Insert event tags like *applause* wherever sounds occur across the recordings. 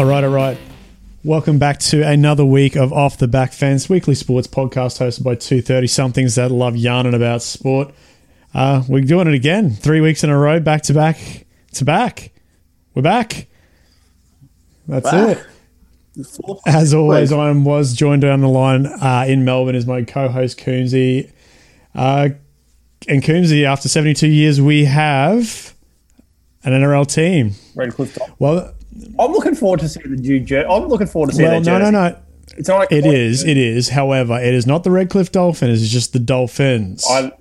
All right, all right. Welcome back to another week of Off the Back Fence, weekly sports podcast hosted by 230 somethings that love yarning about sport. Uh, we're doing it again. Three weeks in a row, back to back to back. We're back. That's Back. it. As always, I was joined down the line uh, in Melbourne is my co-host Coomsy. Uh, and Coomsy, after 72 years, we have an NRL team. Redcliffe. Well, I'm looking forward to seeing the new jersey. I'm looking forward to seeing well, no, no, no. It's not. It is. It is. However, it is not the Redcliffe Dolphins. It's just the Dolphins. I,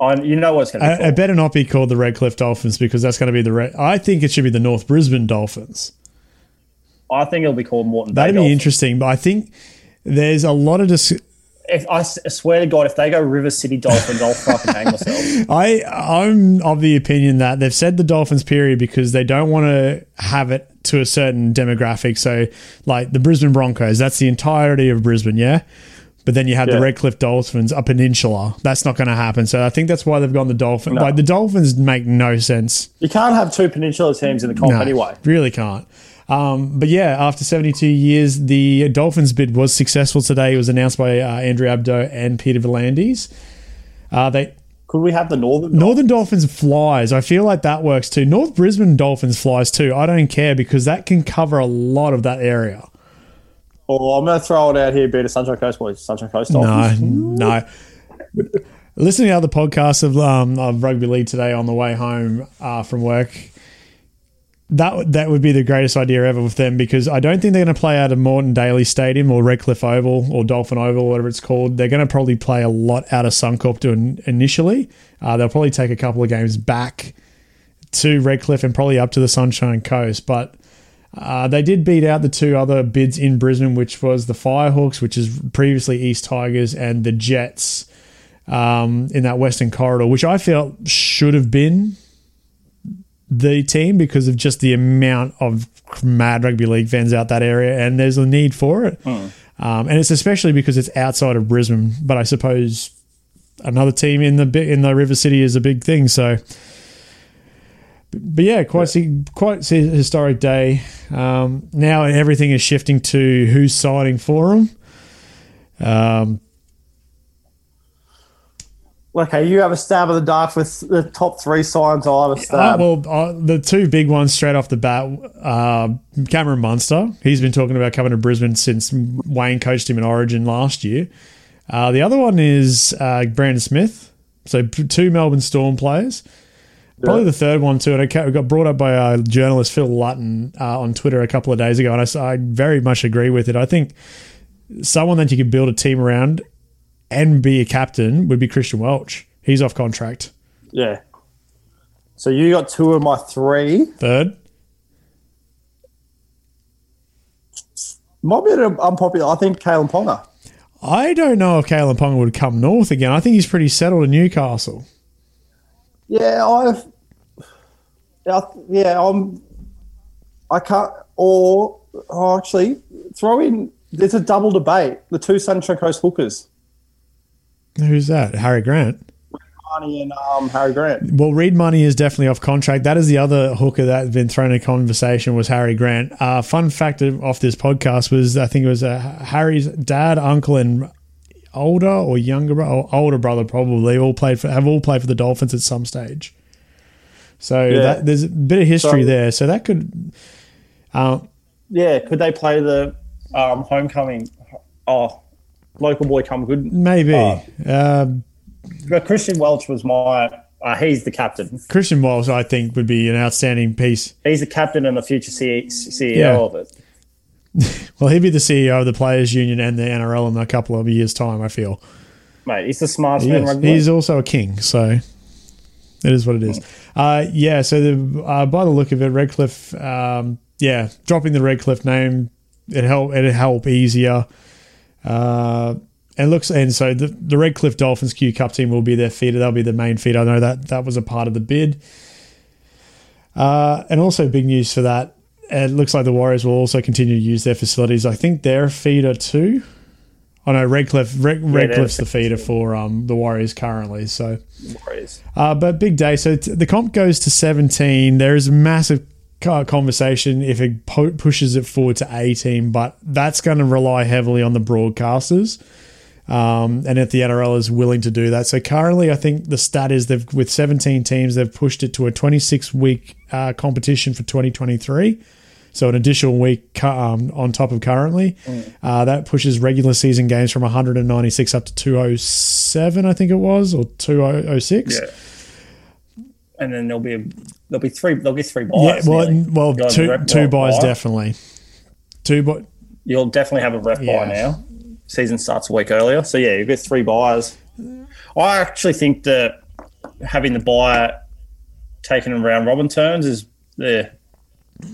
I, you know what's going to it better not be called the Redcliffe Dolphins because that's going to be the. Red, I think it should be the North Brisbane Dolphins. I think it'll be called Moreton. That'd Bay be Dolphins. interesting. But I think there's a lot of dis- If I s- swear to God, if they go River City Dolphins, I'll fucking hang myself. *laughs* I I'm of the opinion that they've said the Dolphins period because they don't want to have it to a certain demographic. So like the Brisbane Broncos, that's the entirety of Brisbane, yeah. But then you have the Redcliffe Dolphins, a peninsula. That's not going to happen. So I think that's why they've gone the Dolphins. Like the Dolphins make no sense. You can't have two peninsula teams in the comp No, anyway. Really can't. Um, but yeah, after 72 years, the Dolphins bid was successful today. It was announced by uh, Andrew Abdo and Peter V'landys. Uh, they Could we have the Northern? Northern Dolphins flies. I feel like that works too. North Brisbane Dolphins flies too. I don't care because that can cover a lot of that area. Or I'm going to throw it out here. Be the Sunshine Coast boys. Sunshine Coast No, no. Listening to other podcasts of, um, of rugby league today on the way home uh, from work, that that would be the greatest idea ever with them because I don't think they're going to play out of Moreton Daily Stadium or Redcliffe Oval or Dolphin Oval, whatever it's called. They're going to probably play a lot out of Suncorp doing initially. Uh, they'll probably take a couple of games back to Redcliffe and probably up to the Sunshine Coast, but. Uh, they did beat out the two other bids in Brisbane, which was the Firehawks, which is previously East Tigers, and the Jets um, in that Western corridor, which I felt should have been the team because of just the amount of mad rugby league fans out that area, and there's a need for it. Um, and it's especially because it's outside of Brisbane, but I suppose another team in the in the River City is a big thing. So, but yeah, quite a, quite a historic day. Um, now everything is shifting to who's signing for them. Um, Okay, you have a stab of the dark with the top three signs. I'll have a Uh, well, uh, the two big ones straight off the bat uh, Cameron Munster. He's been talking about coming to Brisbane since Wayne coached him in Origin last year. Uh, the other one is uh, Brandon Smith. So two Melbourne Storm players. Probably the third one too, and it got brought up by uh, journalist Phil Lutton uh, on Twitter a couple of days ago, and I very much agree with it. I think someone that you could build a team around and be a captain would be Christian Welch. He's off contract. yeah. So you got two of my three. Third, Might be an unpopular. I think Kalyn Ponga. I don't know if Kalyn Ponga would come north again. I think he's pretty settled in Newcastle. Yeah, I've. Yeah, yeah, I'm. I can't. Or oh, actually, throw in. There's a double debate. The two Sunshine Coast hookers, Who's that? Harry Grant. Mahoney and um, Harry Grant. Well, Reed Mahoney is definitely off contract. That is the other hooker that had been thrown in conversation was Harry Grant. Uh, fun fact of- off this podcast was I think it was uh, Harry's dad, uncle, and older or younger or older brother probably all played for have all played for the Dolphins at some stage. So Yeah. that, there's a bit of history So- there. So that could. Uh, Yeah, could they play the um, homecoming? Oh, local boy, come good. maybe uh, But Christian Welch was my. Uh, he's the captain. Christian Welch, I think, would be an outstanding piece. He's the captain and the future C- CEO Yeah. of it. *laughs* Well, he'd be the CEO of the Players Union and the NRL in a couple of years' time. I feel. Mate, he's the smartest He man rugby. He's also a king, so it is what it is. Uh, yeah. So the, uh, by the look of it, Redcliffe, um, yeah, dropping the Redcliffe name, it help it help easier. Uh, and looks and so the, the Redcliffe Dolphins Q Cup team will be their feeder. They'll be the main feeder. I know that that was a part of the bid. Uh, and also big news for that. It looks like the Warriors will also continue to use their facilities. I think they're a feeder too. Oh no, Redcliffe. Red, Redcliffe's the feeder for um, the Warriors currently. So, Warriors. uh, but big day. So t- the comp goes to 17. There is massive conversation if it po- pushes it forward to 18, but that's going to rely heavily on the broadcasters. Um, and if the NRL is willing to do that. So currently, I think the stat is they've with 17 teams, they've pushed it to a 26 week uh, competition for 2023. So an additional week um, on top of currently. Mm. Uh, that pushes regular season games from 196 up to 207, I think it was, or 206. Yeah. And then there'll be a, there'll be three there'll be three byes. Yeah, well, well, two two byes definitely. Two byes. You'll definitely have a ref yeah. bye now season starts a week earlier. So yeah, you've got three buyers. I actually think that having the buyer taken around robin turns is the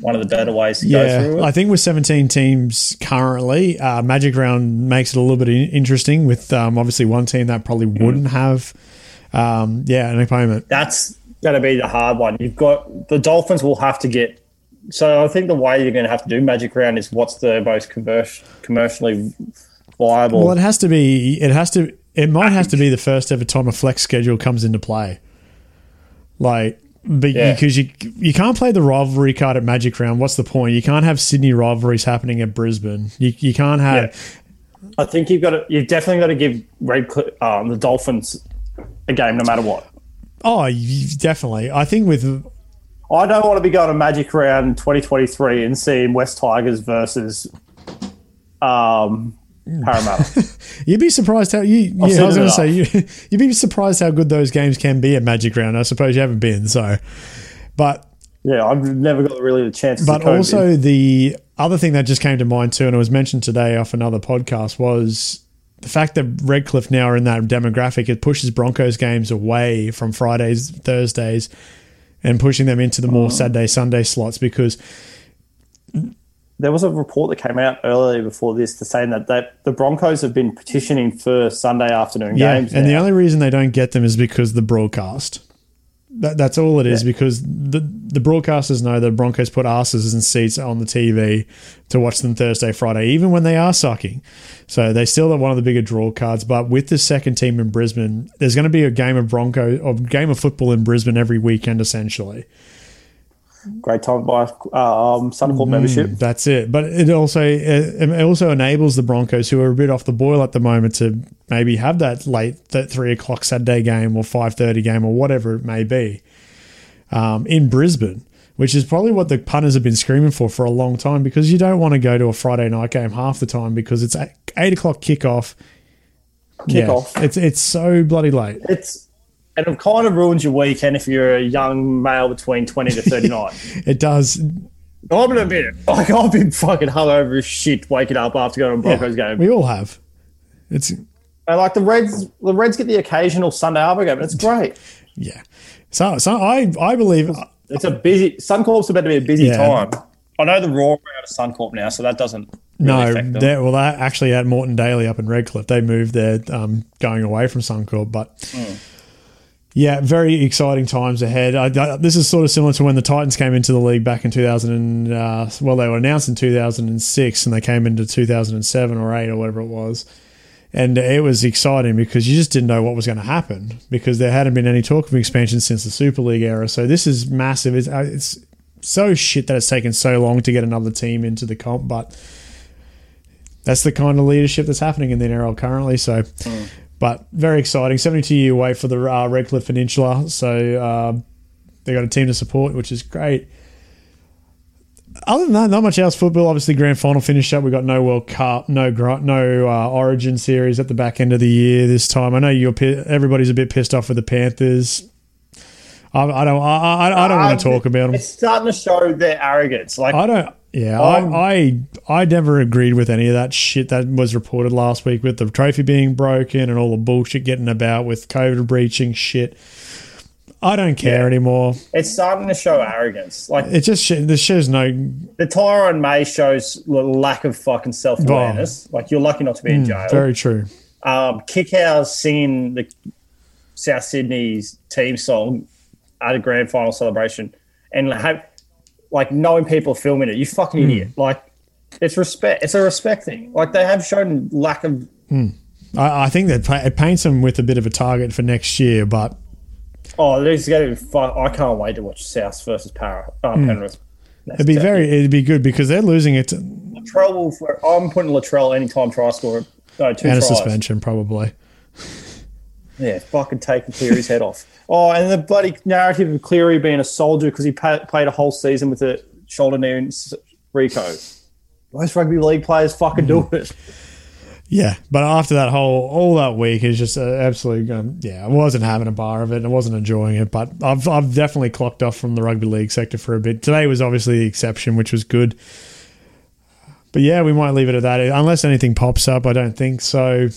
one of the better ways to yeah, go through it. I think with 17 teams currently, uh, Magic Round makes it a little bit interesting with um, obviously one team that probably mm. wouldn't have, um, yeah, an opponent. That's going to be the hard one. You've got the Dolphins will have to get. So I think the way you're going to have to do Magic Round is what's the most commercially viable. Well, it has to be. It has to. It might have to be the first ever time a flex schedule comes into play. Like, but yeah. because you you can't play the rivalry card at Magic Round. What's the point? You can't have Sydney rivalries happening at Brisbane. You you can't have. Yeah. I think you've got to. You've definitely got to give Red um, the Dolphins a game no matter what. Oh, definitely. I think with. I don't want to be going to Magic Round 2023 and seeing West Tigers versus um, Parramatta. *laughs* you'd be surprised how you. yeah, I was going to say you, *laughs* would be surprised how good those games can be at Magic Round. I suppose you haven't been so, but yeah, I've never got really the chance. To. But also the other thing that just came to mind too, and it was mentioned today off another podcast, was the fact that Redcliffe now are in that demographic. It pushes Broncos games away from Fridays, Thursdays, and pushing them into the more oh. Saturday, Sunday slots because there was a report that came out earlier before this to saying that, that the Broncos have been petitioning for Sunday afternoon yeah, games. And now. the only reason they don't get them is because the broadcast. That, that's all it is yeah. because the the broadcasters know that Broncos put asses and seats on the TV to watch them Thursday, Friday, even when they are sucking. So they still are one of the bigger draw cards. But with the second team in Brisbane, there's going to be a game of Bronco or game of football in Brisbane every weekend, essentially great time to buy um, Suncorp mm, membership. That's it. But it also it also enables the Broncos, who are a bit off the boil at the moment, to maybe have that late that three o'clock Saturday game or five thirty game or whatever it may be um, in Brisbane. Which is probably what the punters have been screaming for for a long time because you don't want to go to a Friday night game half the time because it's eight o'clock kickoff. Kickoff. Yeah, it's it's so bloody late. It's and it kind of ruins your weekend if you're a young male between 20 to 39. *laughs* it does. I'm in a bit. Like, I've been fucking hungover as shit waking up after going to a Broncos yeah, game. We all have. It's. And like the Reds, the Reds get the occasional Sunday Arvo game, and it's great. *laughs* Yeah. So, so I, I believe it's a busy. Suncorp's about to be a busy yeah. time. I know the Roar are out of Suncorp now, so that doesn't. Really no, well, that actually at Moreton Daily up in Redcliffe, they moved their um, going away from Suncorp, but. Mm yeah, very exciting times ahead. I, I, this is sort of similar to when the Titans came into the league back in 2000. And, uh, well, they were announced in 2006 and they came into 2007 or 8 or whatever it was. And it was exciting because you just didn't know what was going to happen because there hadn't been any talk of expansion since the Super League era. So this is massive. It's, uh, it's so shit that it's taken so long to get another team into the comp, but that's the kind of leadership that's happening in the NRL currently. So. Mm but very exciting. 72 year wait for the uh, Redcliffe Peninsula. So uh, they got a team to support, which is great. Other than that, not much else. Football, obviously, grand final finished up. We got no World Cup, no no uh, Origin series at the back end of the year this time. I know you're everybody's a bit pissed off with the Panthers. I, I don't. I, I, I don't want to talk about them. It's starting to show their arrogance. Like I don't. Yeah, um, I, I I never agreed with any of that shit that was reported last week with the trophy being broken and all the bullshit getting about with COVID breaching shit. I don't care yeah. anymore. It's starting to show arrogance. Like it just this shows no. The Tyrone May shows lack of fucking self awareness. Oh. Like you're lucky not to be in mm, jail. Very true. Um, Kikau singing the South Sydney's team song at a grand final celebration, and have like knowing people filming it. You fucking mm. idiot. Like it's respect. It's a respect thing. Like they have shown lack of. Mm. I, I, think that it paints them with a bit of a target for next year, but. Oh, there's going to be fun. I can't wait to watch South versus Para, uh, mm. Penrith. It'd be very, it'd be good because they're losing it to, Latrell will. For, I'm putting Latrell anytime try scorer. No, two and a suspension probably. Yeah, fucking taking Cleary's head off. *laughs* Oh, and the bloody narrative of Cleary being a soldier because he pa- played a whole season with a shoulder knee in Rico. Most rugby league players fucking do it. Yeah, but after that whole all that week is just uh, absolutely um, yeah. I wasn't having a bar of it. and I wasn't enjoying it, but I've I've definitely clocked off from the rugby league sector for a bit. Today was obviously the exception, which was good. But yeah, we might leave it at that unless anything pops up. I don't think so.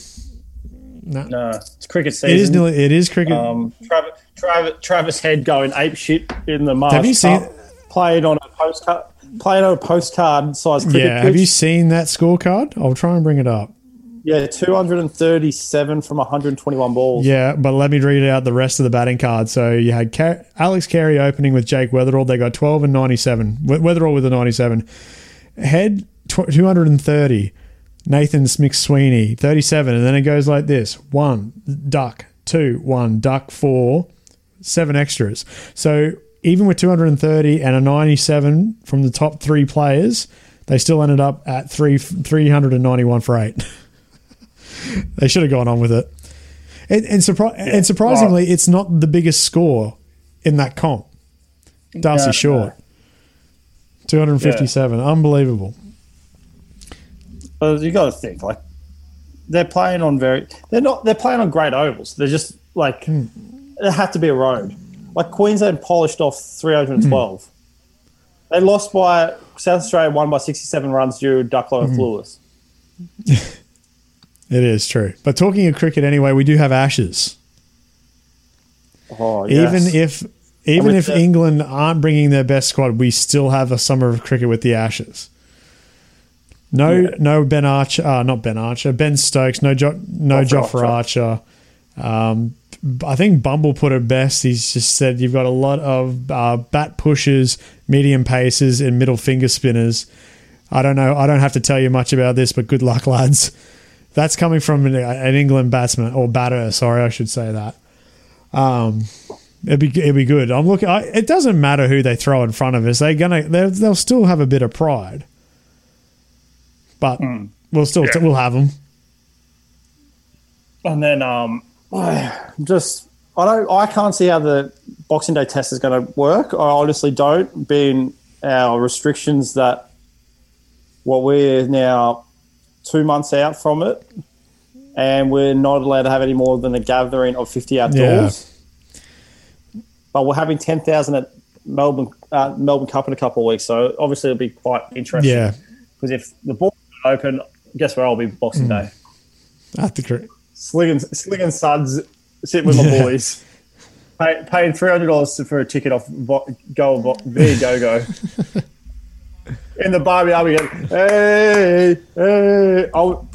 No, it's cricket season. It is nearly, it is cricket. Um, Travis, Travis, Travis Head going ape shit in the Marsh Have you seen- Cup, played on a postcard, played on a postcard size cricket yeah, pitch. have you seen that scorecard? I'll try and bring it up. Yeah, 237 from 121 balls. Yeah, but let me read out the rest of the batting card. So you had Car- Alex Carey opening with Jake Weatherald. They got 12 and 97. Weatherald with a 97. Head tw- 230. Nathan McSweeney 37. And then it goes like this one duck, two, one duck, four, seven extras. So even with 230 and a 97 from the top three players, they still ended up at three 391 for eight. *laughs* they should have gone on with it. And, and, surpri- and surprisingly, it's not the biggest score in that comp. Darcy No, Short, 257. Unbelievable. But you got to think like they're playing on very. They're not. They're playing on great ovals. They're just like Hmm. it had to be a road. Like Queensland polished off 312. Hmm. They lost by South Australia won by 67 runs due to Ducklow and Lewis. *laughs* It is true. But talking of cricket anyway, we do have Ashes. Oh, yes. Even if even if the- England aren't bringing their best squad, we still have a summer of cricket with the Ashes. No, Yeah. no Ben Archer, uh, not Ben Archer, Ben Stokes, no, jo- no Jofra Jofra Archer. Um, I think Bumble put it best. He's just said you've got a lot of uh, bat pushers, medium paces, and middle finger spinners. I don't know. I don't have to tell you much about this, but good luck, *laughs* lads. That's coming from an, an England batsman or batter. Sorry, I should say that. Um, it'd be it'd be good. I'm looking. I, it doesn't matter who they throw in front of us. They're gonna they're, they'll still have a bit of pride, but we'll still Yeah. we'll have them. And then um, *sighs* just I don't I can't see how the Boxing Day test is going to work. I honestly don't. Being our restrictions that what we're now two months out from it, and we're not allowed to have any more than a gathering of fifty outdoors. But we're having ten thousand at Melbourne uh, Melbourne Cup in a couple of weeks, so obviously it'll be quite interesting. Yeah, because if the ball open, guess where I'll be Boxing Hmm. Day. at the cr- Sligging, Sligging Suds, sitting with my Yeah. boys, pay, paying three hundred dollars for a ticket off Vo- Go Vo- There Go Go. *laughs* In the Barbie, I'll be going, hey, hey. I'll,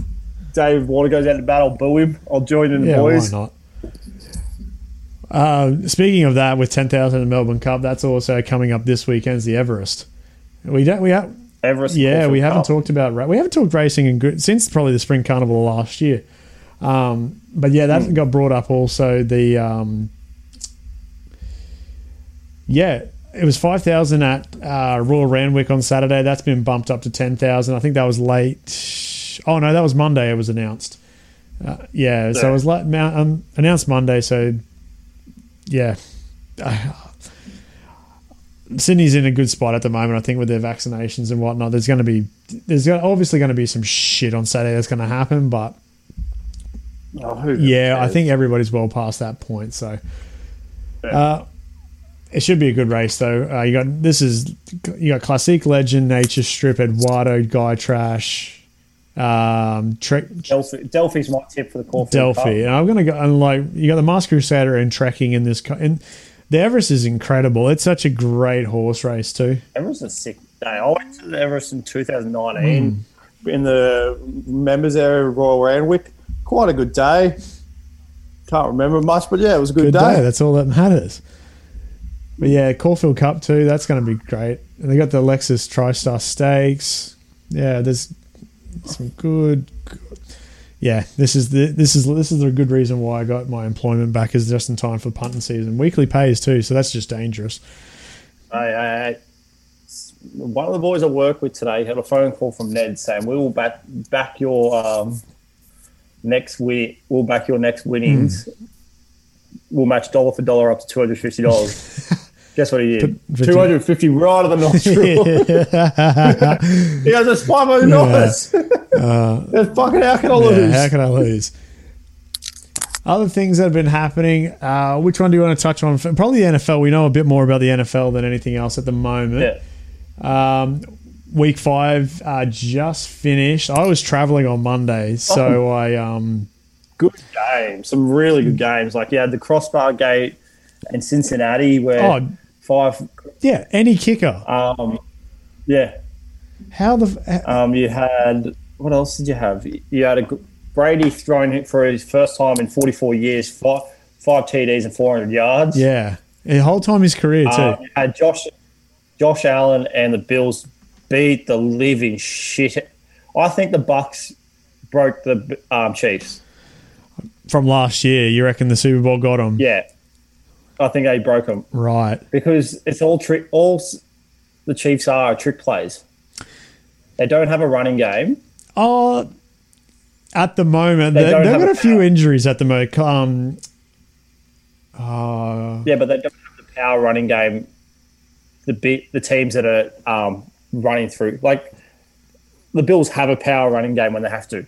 Dave Water goes out to battle. I'll boo him. I'll join in the yeah. boys. Why not? Uh, speaking of that, with ten thousand in the Melbourne Cup, that's also coming up this weekend's the Everest. We don't we have Everest. Yeah, we haven't Cup. talked about ra- we haven't talked racing in good since probably the spring carnival last year. Um, but yeah, that got brought up also. The um, yeah, it was five thousand at uh, Royal Randwick on Saturday. That's been bumped up to ten thousand. I think that was late. Oh no, that was Monday. It was announced. Uh, yeah, so it was like um, announced Monday. So yeah. *laughs* Sydney's in a good spot at the moment, I think, with their vaccinations and whatnot. There's going to be, there's obviously going to be some shit on Saturday that's going to happen, but Oh, who yeah, I think everybody's well past that point. So, uh, it should be a good race though. Uh, you got this is you got classic legend, nature strip, Eduardo, Gytrash, um, Trek, Delphi, Delphi's my tip for the Caulfield Delphi, and I'm gonna go and like you got the Masked Crusader and trekking in this, and the Everest is incredible. It's such a great horse race too. Everest is a sick day. I went to the Everest in 2019 Hmm. in the members area of Royal Randwick. Quite a good day. Can't remember much, but yeah, it was a good, good day. day. That's all that matters. But yeah, Caulfield Cup too. That's going to be great. And they got the Lexus TriStar Stakes. Yeah, there's some good. good- Yeah, this is the this is this is the good reason why I got my employment back is just in time for punting season. Weekly pays too, so that's just dangerous. Hey, hey, hey. one of the boys I work with today had a phone call from Ned saying we will back back your um, next win. We'll back your next winnings. We'll match dollar for dollar up to two hundred fifty dollars. *laughs* Guess what he did? Two hundred and fifty right of the nostril. he goes, "It's five hundred dollars." fucking how can I Yeah, lose? how can I lose? Other things that have been happening. Uh, which one do you want to touch on? Probably the NFL. We know a bit more about the NFL than anything else at the moment. yeah. Um, week five uh, just finished. I was traveling on Monday, so I um, good games, some really good games. Like you had the crossbar gate and Cincinnati, where Oh. Five, yeah, any kicker. um, yeah, How the f- um, you had what else did you have? You had a Brady throwing it for his first time in 44 years, five, five TDs and 400 yards. yeah, the whole time his career too. Um, you had Josh, Josh Allen and the Bills beat the living shit. I think the Bucs broke the um, Chiefs. From last year, you reckon the Super Bowl got them? Yeah, I think they broke them. Right. because it's all trick. All the Chiefs are trick plays. They don't have a running game. Oh, at the moment, they they've got a a few injuries at the moment. Um, uh, Yeah, but they don't have the power running game. The bit the teams that are um, running through, like the Bills, have a power running game when they have to.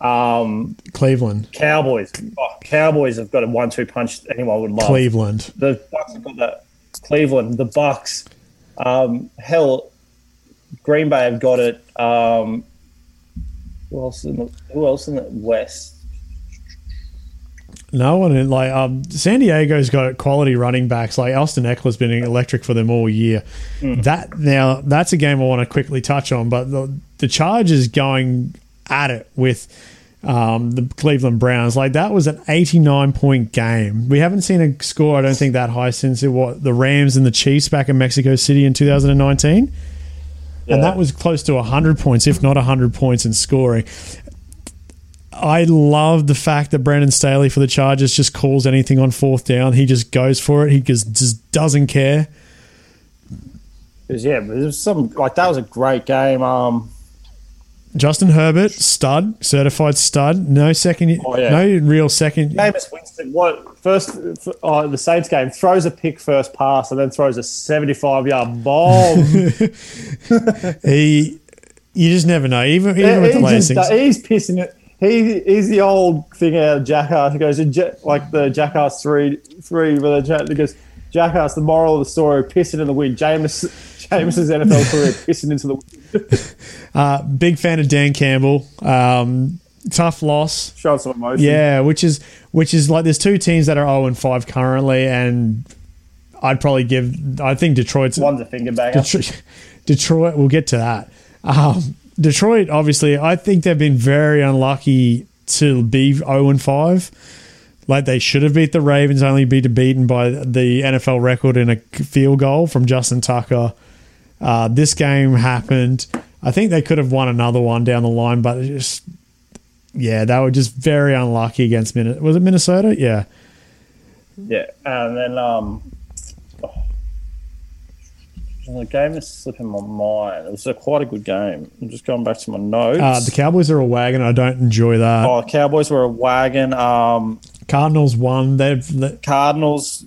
Um, Cleveland. Cowboys, oh, Cowboys have got a one-two punch anyone would love. Cleveland. The Bucs have got that. Cleveland, the Bucs, um, hell, Green Bay have got it. Um, who else? In the, who else in the West? No one in like um, San Diego's got quality running backs. Like Austin Ekeler's been electric for them all year. That now that's a game I want to quickly touch on. But the the Chargers going at it with um, the Cleveland Browns. Like that was an eighty nine point game. We haven't seen a score. I don't think that high since it what the Rams and the Chiefs back in Mexico City in two thousand and nineteen. And that was close to 100 points, if not 100 points in scoring. I love the fact that Brandon Staley for the Chargers just calls anything on fourth down. He just goes for it. He just, just doesn't care. Because yeah, was some like that was a great game. Um, Justin Herbert, stud, certified stud. No second, Oh, yeah. no real second. Jameis Winston, what first? Uh, the Saints game throws a pick first pass and then throws a 75 yard bomb. *laughs* *laughs* He, you just never know. Even even with the he's, just- he's pissing it. He he's the old thing out of Jackass. He goes like the Jackass three three where the Jack- he goes Jackass. The moral of the story: pissing in the wind. Jameis Jameis's NFL career *laughs* pissing into the *laughs* uh, big fan of Dan Campbell. Um, tough loss. Showing some emotion. Yeah, which is which is like there's two teams that are 0 and 5 currently, and I'd probably give. I think Detroit's one's a finger banger. Detroit, *laughs* Detroit. We'll get to that. Um, Detroit, obviously, I think they've been very unlucky to be zero and five. Like they should have beat the Ravens, only be beaten by the NFL record in a field goal from Justin Tucker. Uh, this game happened. I think they could have won another one down the line, but just yeah, they were just very unlucky against Minnesota. Was it Minnesota? Yeah. Yeah, and then um, oh, the game is slipping my mind. It was a, quite a good game. I'm just going back to my notes. Uh, the Cowboys are a wagon. I don't enjoy that. oh, Cowboys were a wagon. Um, Cardinals won. They've they- Cardinals.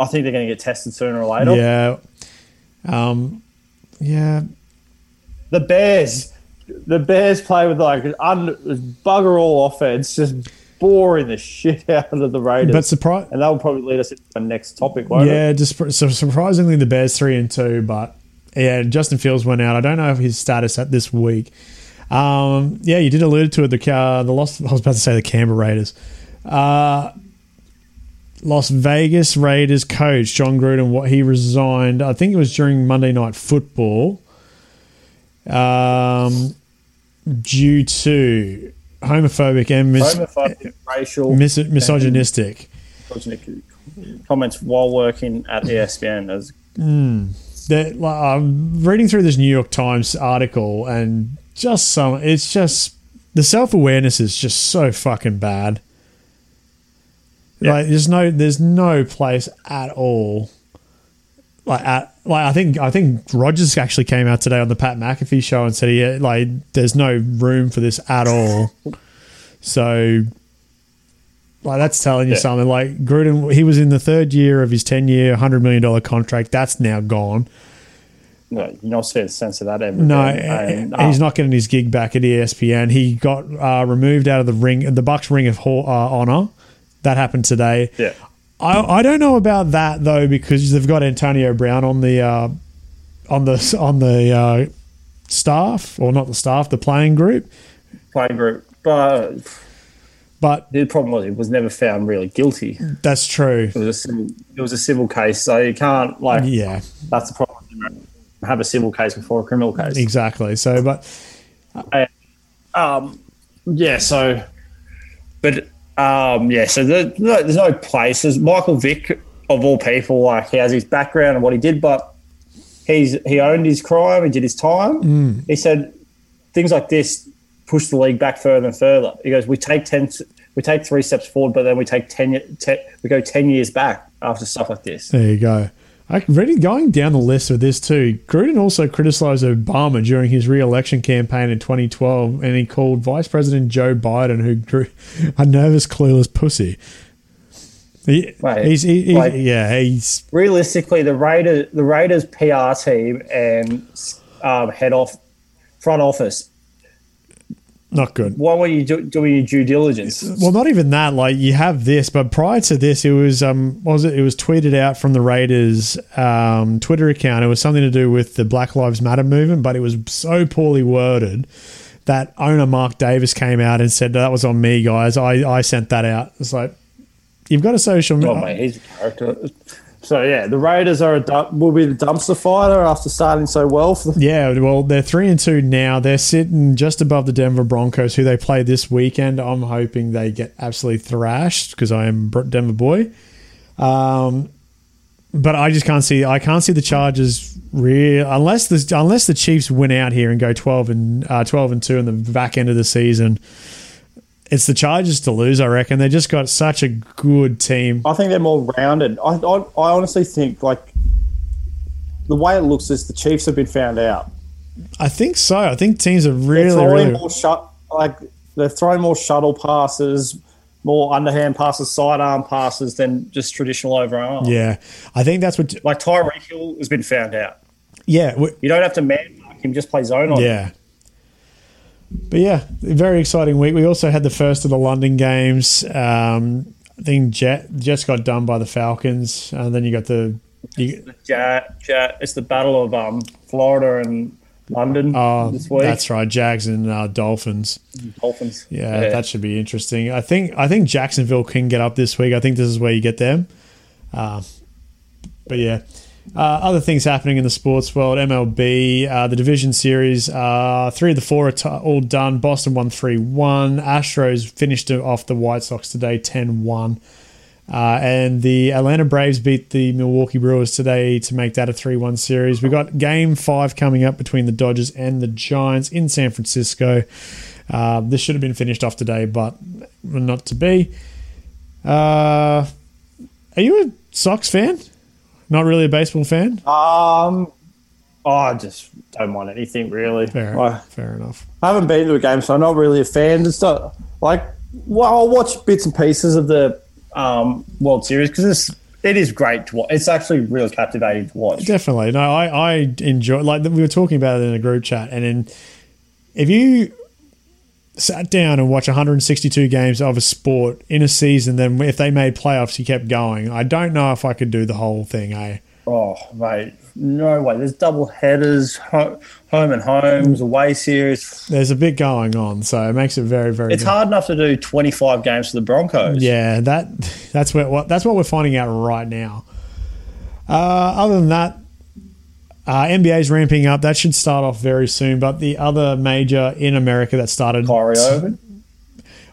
I think they're going to get tested sooner or later. Yeah. Um, yeah. The Bears. The Bears play with like un, bugger all offense, just boring the shit *laughs* out of the Raiders. But surprise. and that will probably lead us into the next topic, won't it? Yeah, just so surprisingly, the Bears three and two, but yeah, Justin Fields went out. I don't know if his status at this week. Um, yeah, you did allude to it. The uh, the loss. I was about to say the Canberra Raiders. Uh, Las Vegas Raiders coach Jon Gruden. What he resigned. I think it was during Monday Night Football. Um, due to homophobic and mis- Homophobic, racial, mis- misogynistic. misogynistic comments while working at ESPN as that like, I'm reading through this New York Times article and just some it's just the self awareness is just so fucking bad. Yeah. Like there's no there's no place at all like at, like I think I think Rodgers actually came out today on the Pat McAfee show and said he like there's no room for this at all. *laughs* So like that's telling you Yeah. something. Like Gruden, he was in the third year of his ten year, hundred million dollar contract. That's now gone. No, you're not seeing the sense of that ever. No, again. And, he's uh, not getting his gig back at ESPN. He got uh, removed out of the ring, the Bucs Ring of uh, Honor. That happened today. Yeah. I, I don't know about that though because they've got Antonio Brown on the uh, on the on the uh, staff or not the staff, the playing group. playing group. But But the problem was he was never found really guilty. that's true. It was a civil, it was a civil case, so you can't like. Yeah, That's the problem. Have a civil case before a criminal case. exactly. So, but Um, yeah. So, but um, yeah. So there, no, there's no place. There's Michael Vick of all people. Like he has his background and what he did, but he's he owned his crime. He did his time. He said things like this push the league back further and further. He goes, we take ten, we take three steps forward, but then we take ten, we go ten years back after stuff like this. there you go. I really going down the list with this too. Gruden also criticized Obama during his re-election campaign in 2012, and he called Vice President Joe Biden, who grew *laughs* a nervous, clueless pussy. He, he's, he, he- Like- yeah, he's realistically, the Raider, the Raiders PR team and um, head off front office. Not good. Why were you do, doing your due diligence? Well, not even that. Like you have this, but prior to this, it was um, was it? It was tweeted out from the Raiders' um, Twitter account. It was something to do with the Black Lives Matter movement, but it was so poorly worded that owner Mark Davis came out and said that was on me, guys. I I sent that out. It's like you've got a social. Oh, mate, he's a character. So yeah, the Raiders are a will be the dumpster fighter after starting so well. For the, *laughs* Yeah, well, they're three and two now. They're sitting just above the Denver Broncos, who they play this weekend. I'm hoping they get absolutely thrashed because I am Denver boy. Um, but I just can't see. I can't see the Chargers real unless the unless the Chiefs win out here and go twelve and uh, twelve and two in the back end of the season. It's the Chargers to lose. I reckon they just got such a good team. I think they're more rounded. I, I I honestly think like the way it looks is the Chiefs have been found out. I think so. I think teams are They're really, throwing really. more shut like they're throwing more shuttle passes, more underhand passes, sidearm passes than just traditional overarm. Yeah, I think that's what. Like Tyreek Hill has been found out. Yeah, w- You don't have to man mark him, just play zone on him. Yeah. But yeah, very exciting week. We also had the first of the London games. Um, I think Jet, Jets got done by the Falcons, and then you got the you, Jet, Jet, it's the battle of um, Florida and London oh, this week. that's right, Jags and uh, Dolphins. Dolphins. Yeah, that should be interesting. I think I think Jacksonville can get up this week. I think this is where you get them. Uh, but yeah, uh, other things happening in the sports world. MLB, uh, the division series, uh, three of the four are t- all done. Boston won 3 1. Astros finished off the White Sox today 10 1. Uh, and the Atlanta Braves beat the Milwaukee Brewers today to make that a 3 1 series. We've got game five coming up between the Dodgers and the Giants in San Francisco. Uh, this should have been finished off today, but not to be. Uh, are you a Sox fan? Not really a baseball fan? Um, oh, I just don't want anything really. Fair, I, fair enough. I haven't been to a game, so I'm not really a fan. It's not like well, I'll watch bits and pieces of the um, World Series because it's it is great to watch. It's actually really captivating to watch. Definitely. No, I, I enjoy like we were talking about it in a group chat, and in, if you sat down and watch 162 games of a sport in a season, then if they made playoffs, you kept going. I don't know if I could do the whole thing. Eh? Oh, mate, no way. There's double headers, home and homes, away series. There's a bit going on, so it makes it very, very. It's good. hard enough to do 25 games for the Broncos. Yeah, that that's what, what that's what we're finding out right now. Uh, other than that, uh, NBA's ramping up. That should start off very soon. But the other major in America that started. Kyrie Irving.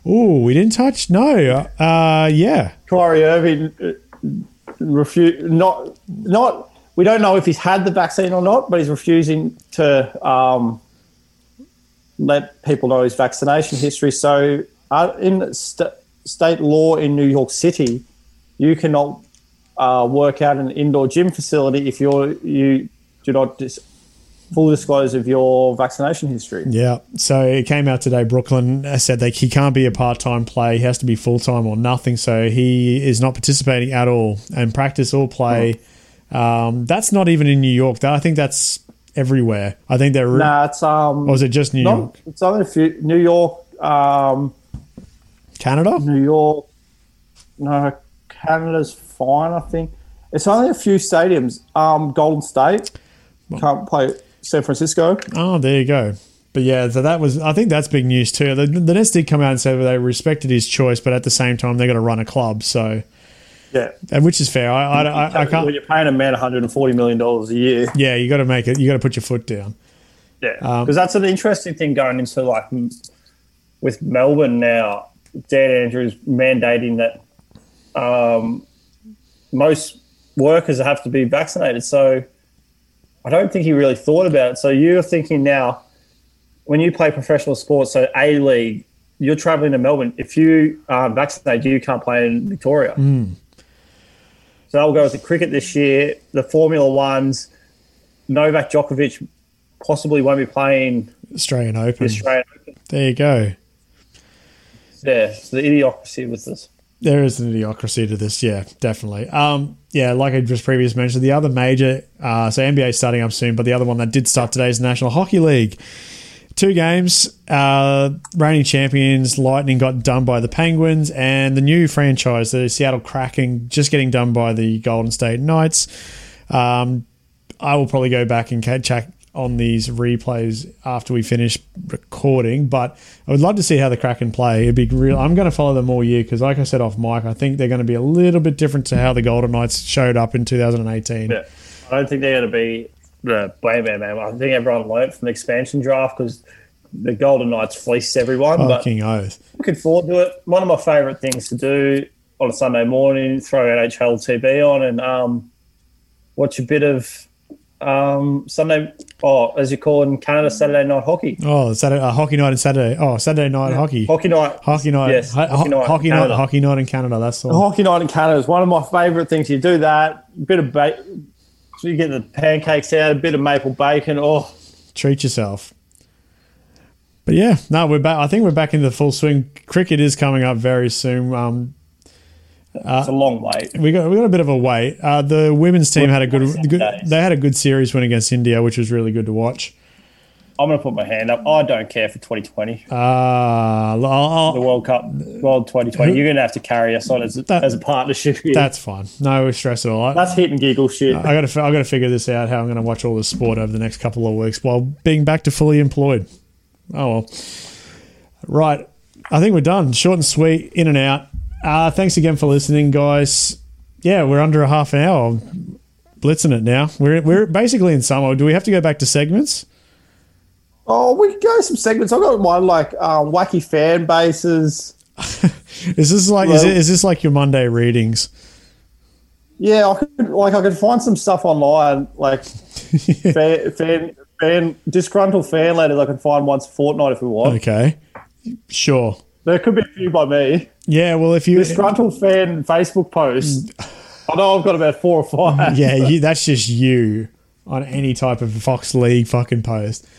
Oh, we didn't touch. No. Uh, yeah. Kyrie Irving uh, refuse not not. We don't know if he's had the vaccine or not, but he's refusing to um, let people know his vaccination history. So, uh, in st- state law in New York City, you cannot uh, work out an indoor gym facility if you're you do not dis- full disclose of your vaccination history. Yeah. So it came out today. Brooklyn said that he can't be a part time player. He has to be full time or nothing. So he is not participating at all and practice or play. Um, that's not even in New York. I think that's everywhere. I think they're. Nah, it's um. Or was it just New not- York? It's only a few. New York, um, Canada? New York. No, Canada's fine. I think it's only a few stadiums. Um, Golden State can't play San Francisco. Oh, there you go. But yeah, so that was. I think that's big news too. The, the Nets did come out and say they respected his choice, but at the same time, they're going to run a club. So, Yeah, and which is fair. I, I, I, I can't. you're paying a man 140 million dollars a year. Yeah, you got to make it. You got to put your foot down. Yeah, Um, because that's an interesting thing going into like with Melbourne now. Dan Andrews mandating that um, most workers have to be vaccinated. So I don't think he really thought about it. So you're thinking now, when you play professional sports, so A League, you're traveling to Melbourne. If you aren't vaccinated, you can't play in Victoria. Hmm. So that'll go with the cricket this year. The Formula Ones, Novak Djokovic possibly won't be playing Australian Open. the Australian Open. There you go. Yeah, so the idiocracy with this. There is an idiocracy to this, yeah, definitely. Um, yeah, like I just previously mentioned, the other major, uh, so NBA starting up soon, but the other one that did start today is the National Hockey League. Two games, uh, reigning champions Lightning got done by the Penguins, and the new franchise, the Seattle Kraken, just getting done by the Golden State Knights. Um, I will probably go back and check on these replays after we finish recording, but I would love to see how the Kraken play. It'd be real. I'm going to follow them all year because, like I said off mic, I think they're going to be a little bit different to how the Golden Knights showed up in 2018. Yeah. I don't think they're going to be the bam bam bam. I think everyone learnt from the expansion draft because the Golden Knights fleeced everyone. but Fucking oath. looking forward to it. One of my favourite things to do on a Sunday morning, throw NHL TV on and um, watch a bit of um, Sunday, oh, as you call it in Canada, Saturday night hockey. Oh, Saturday, uh, hockey night and Saturday. Oh, Saturday night hockey. Hockey night. Hockey night. Yes, Ho- hockey night. hockey night. Hockey night in Canada. That's all. Hockey night in Canada is one of my favourite things. You do that, A bit of bacon. So you get the pancakes out, a bit of maple bacon. Oh, treat yourself. But yeah, no, we're back. I think we're back into the full swing. Cricket is coming up very soon. Um, it's a long wait. we got we got a bit of a wait. Uh, the women's team had a good, good. They had a good series win against India, which was really good to watch. I'm going to put my hand up. I don't care for 2020, Uh, I'll- I'll- the World Cup, World 2020. You're going to have to carry us on as a, That- as a partnership. Here. that's fine. No stress at all. That's hit and giggle shit. I got to I got to figure this out. How I'm going to watch all this sport over the next couple of weeks while being back to fully employed. Oh well. Right. I think we're done. Short and sweet, in and out. Uh, thanks again for listening, guys. Yeah, we're under a half an hour. I'm blitzing it now. We're we're basically in summer. Do we have to go back to segments? oh, we can go some segments. I've got one like um, wacky fan bases. *laughs* Is this like is, it, is this like your Monday readings? Yeah, I could like I could find some stuff online like *laughs* fan, fan, fan disgruntled fan letters. I could find once a fortnight if we want. Okay, sure. There could be a few by me. Yeah. Well, if you Disgruntled fan Facebook post. I know I've got about four or five. *laughs* yeah, you, that's just you on any type of Fox League fucking post. *laughs*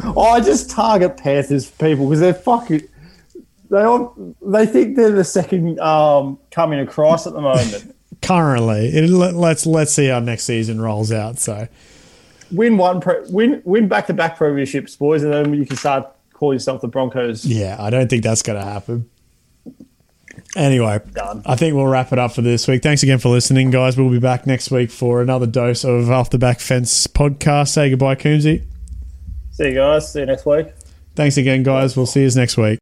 Oh, I just target Panthers people because they're fucking. They all, they think they're the second um, coming across at the moment. *laughs* currently. It, let, let's let's see how next season rolls out. So win one, pre- win win back to back premierships, boys, and then you can start calling yourself the Broncos. yeah, I don't think that's going to happen. Anyway, Done. I think we'll wrap it up for this week. Thanks again for listening, guys. We'll be back next week for another dose of Off the Back Fence podcast. Say goodbye, Coomsey. See you guys. See you next week. Thanks again, guys. We'll see you next week.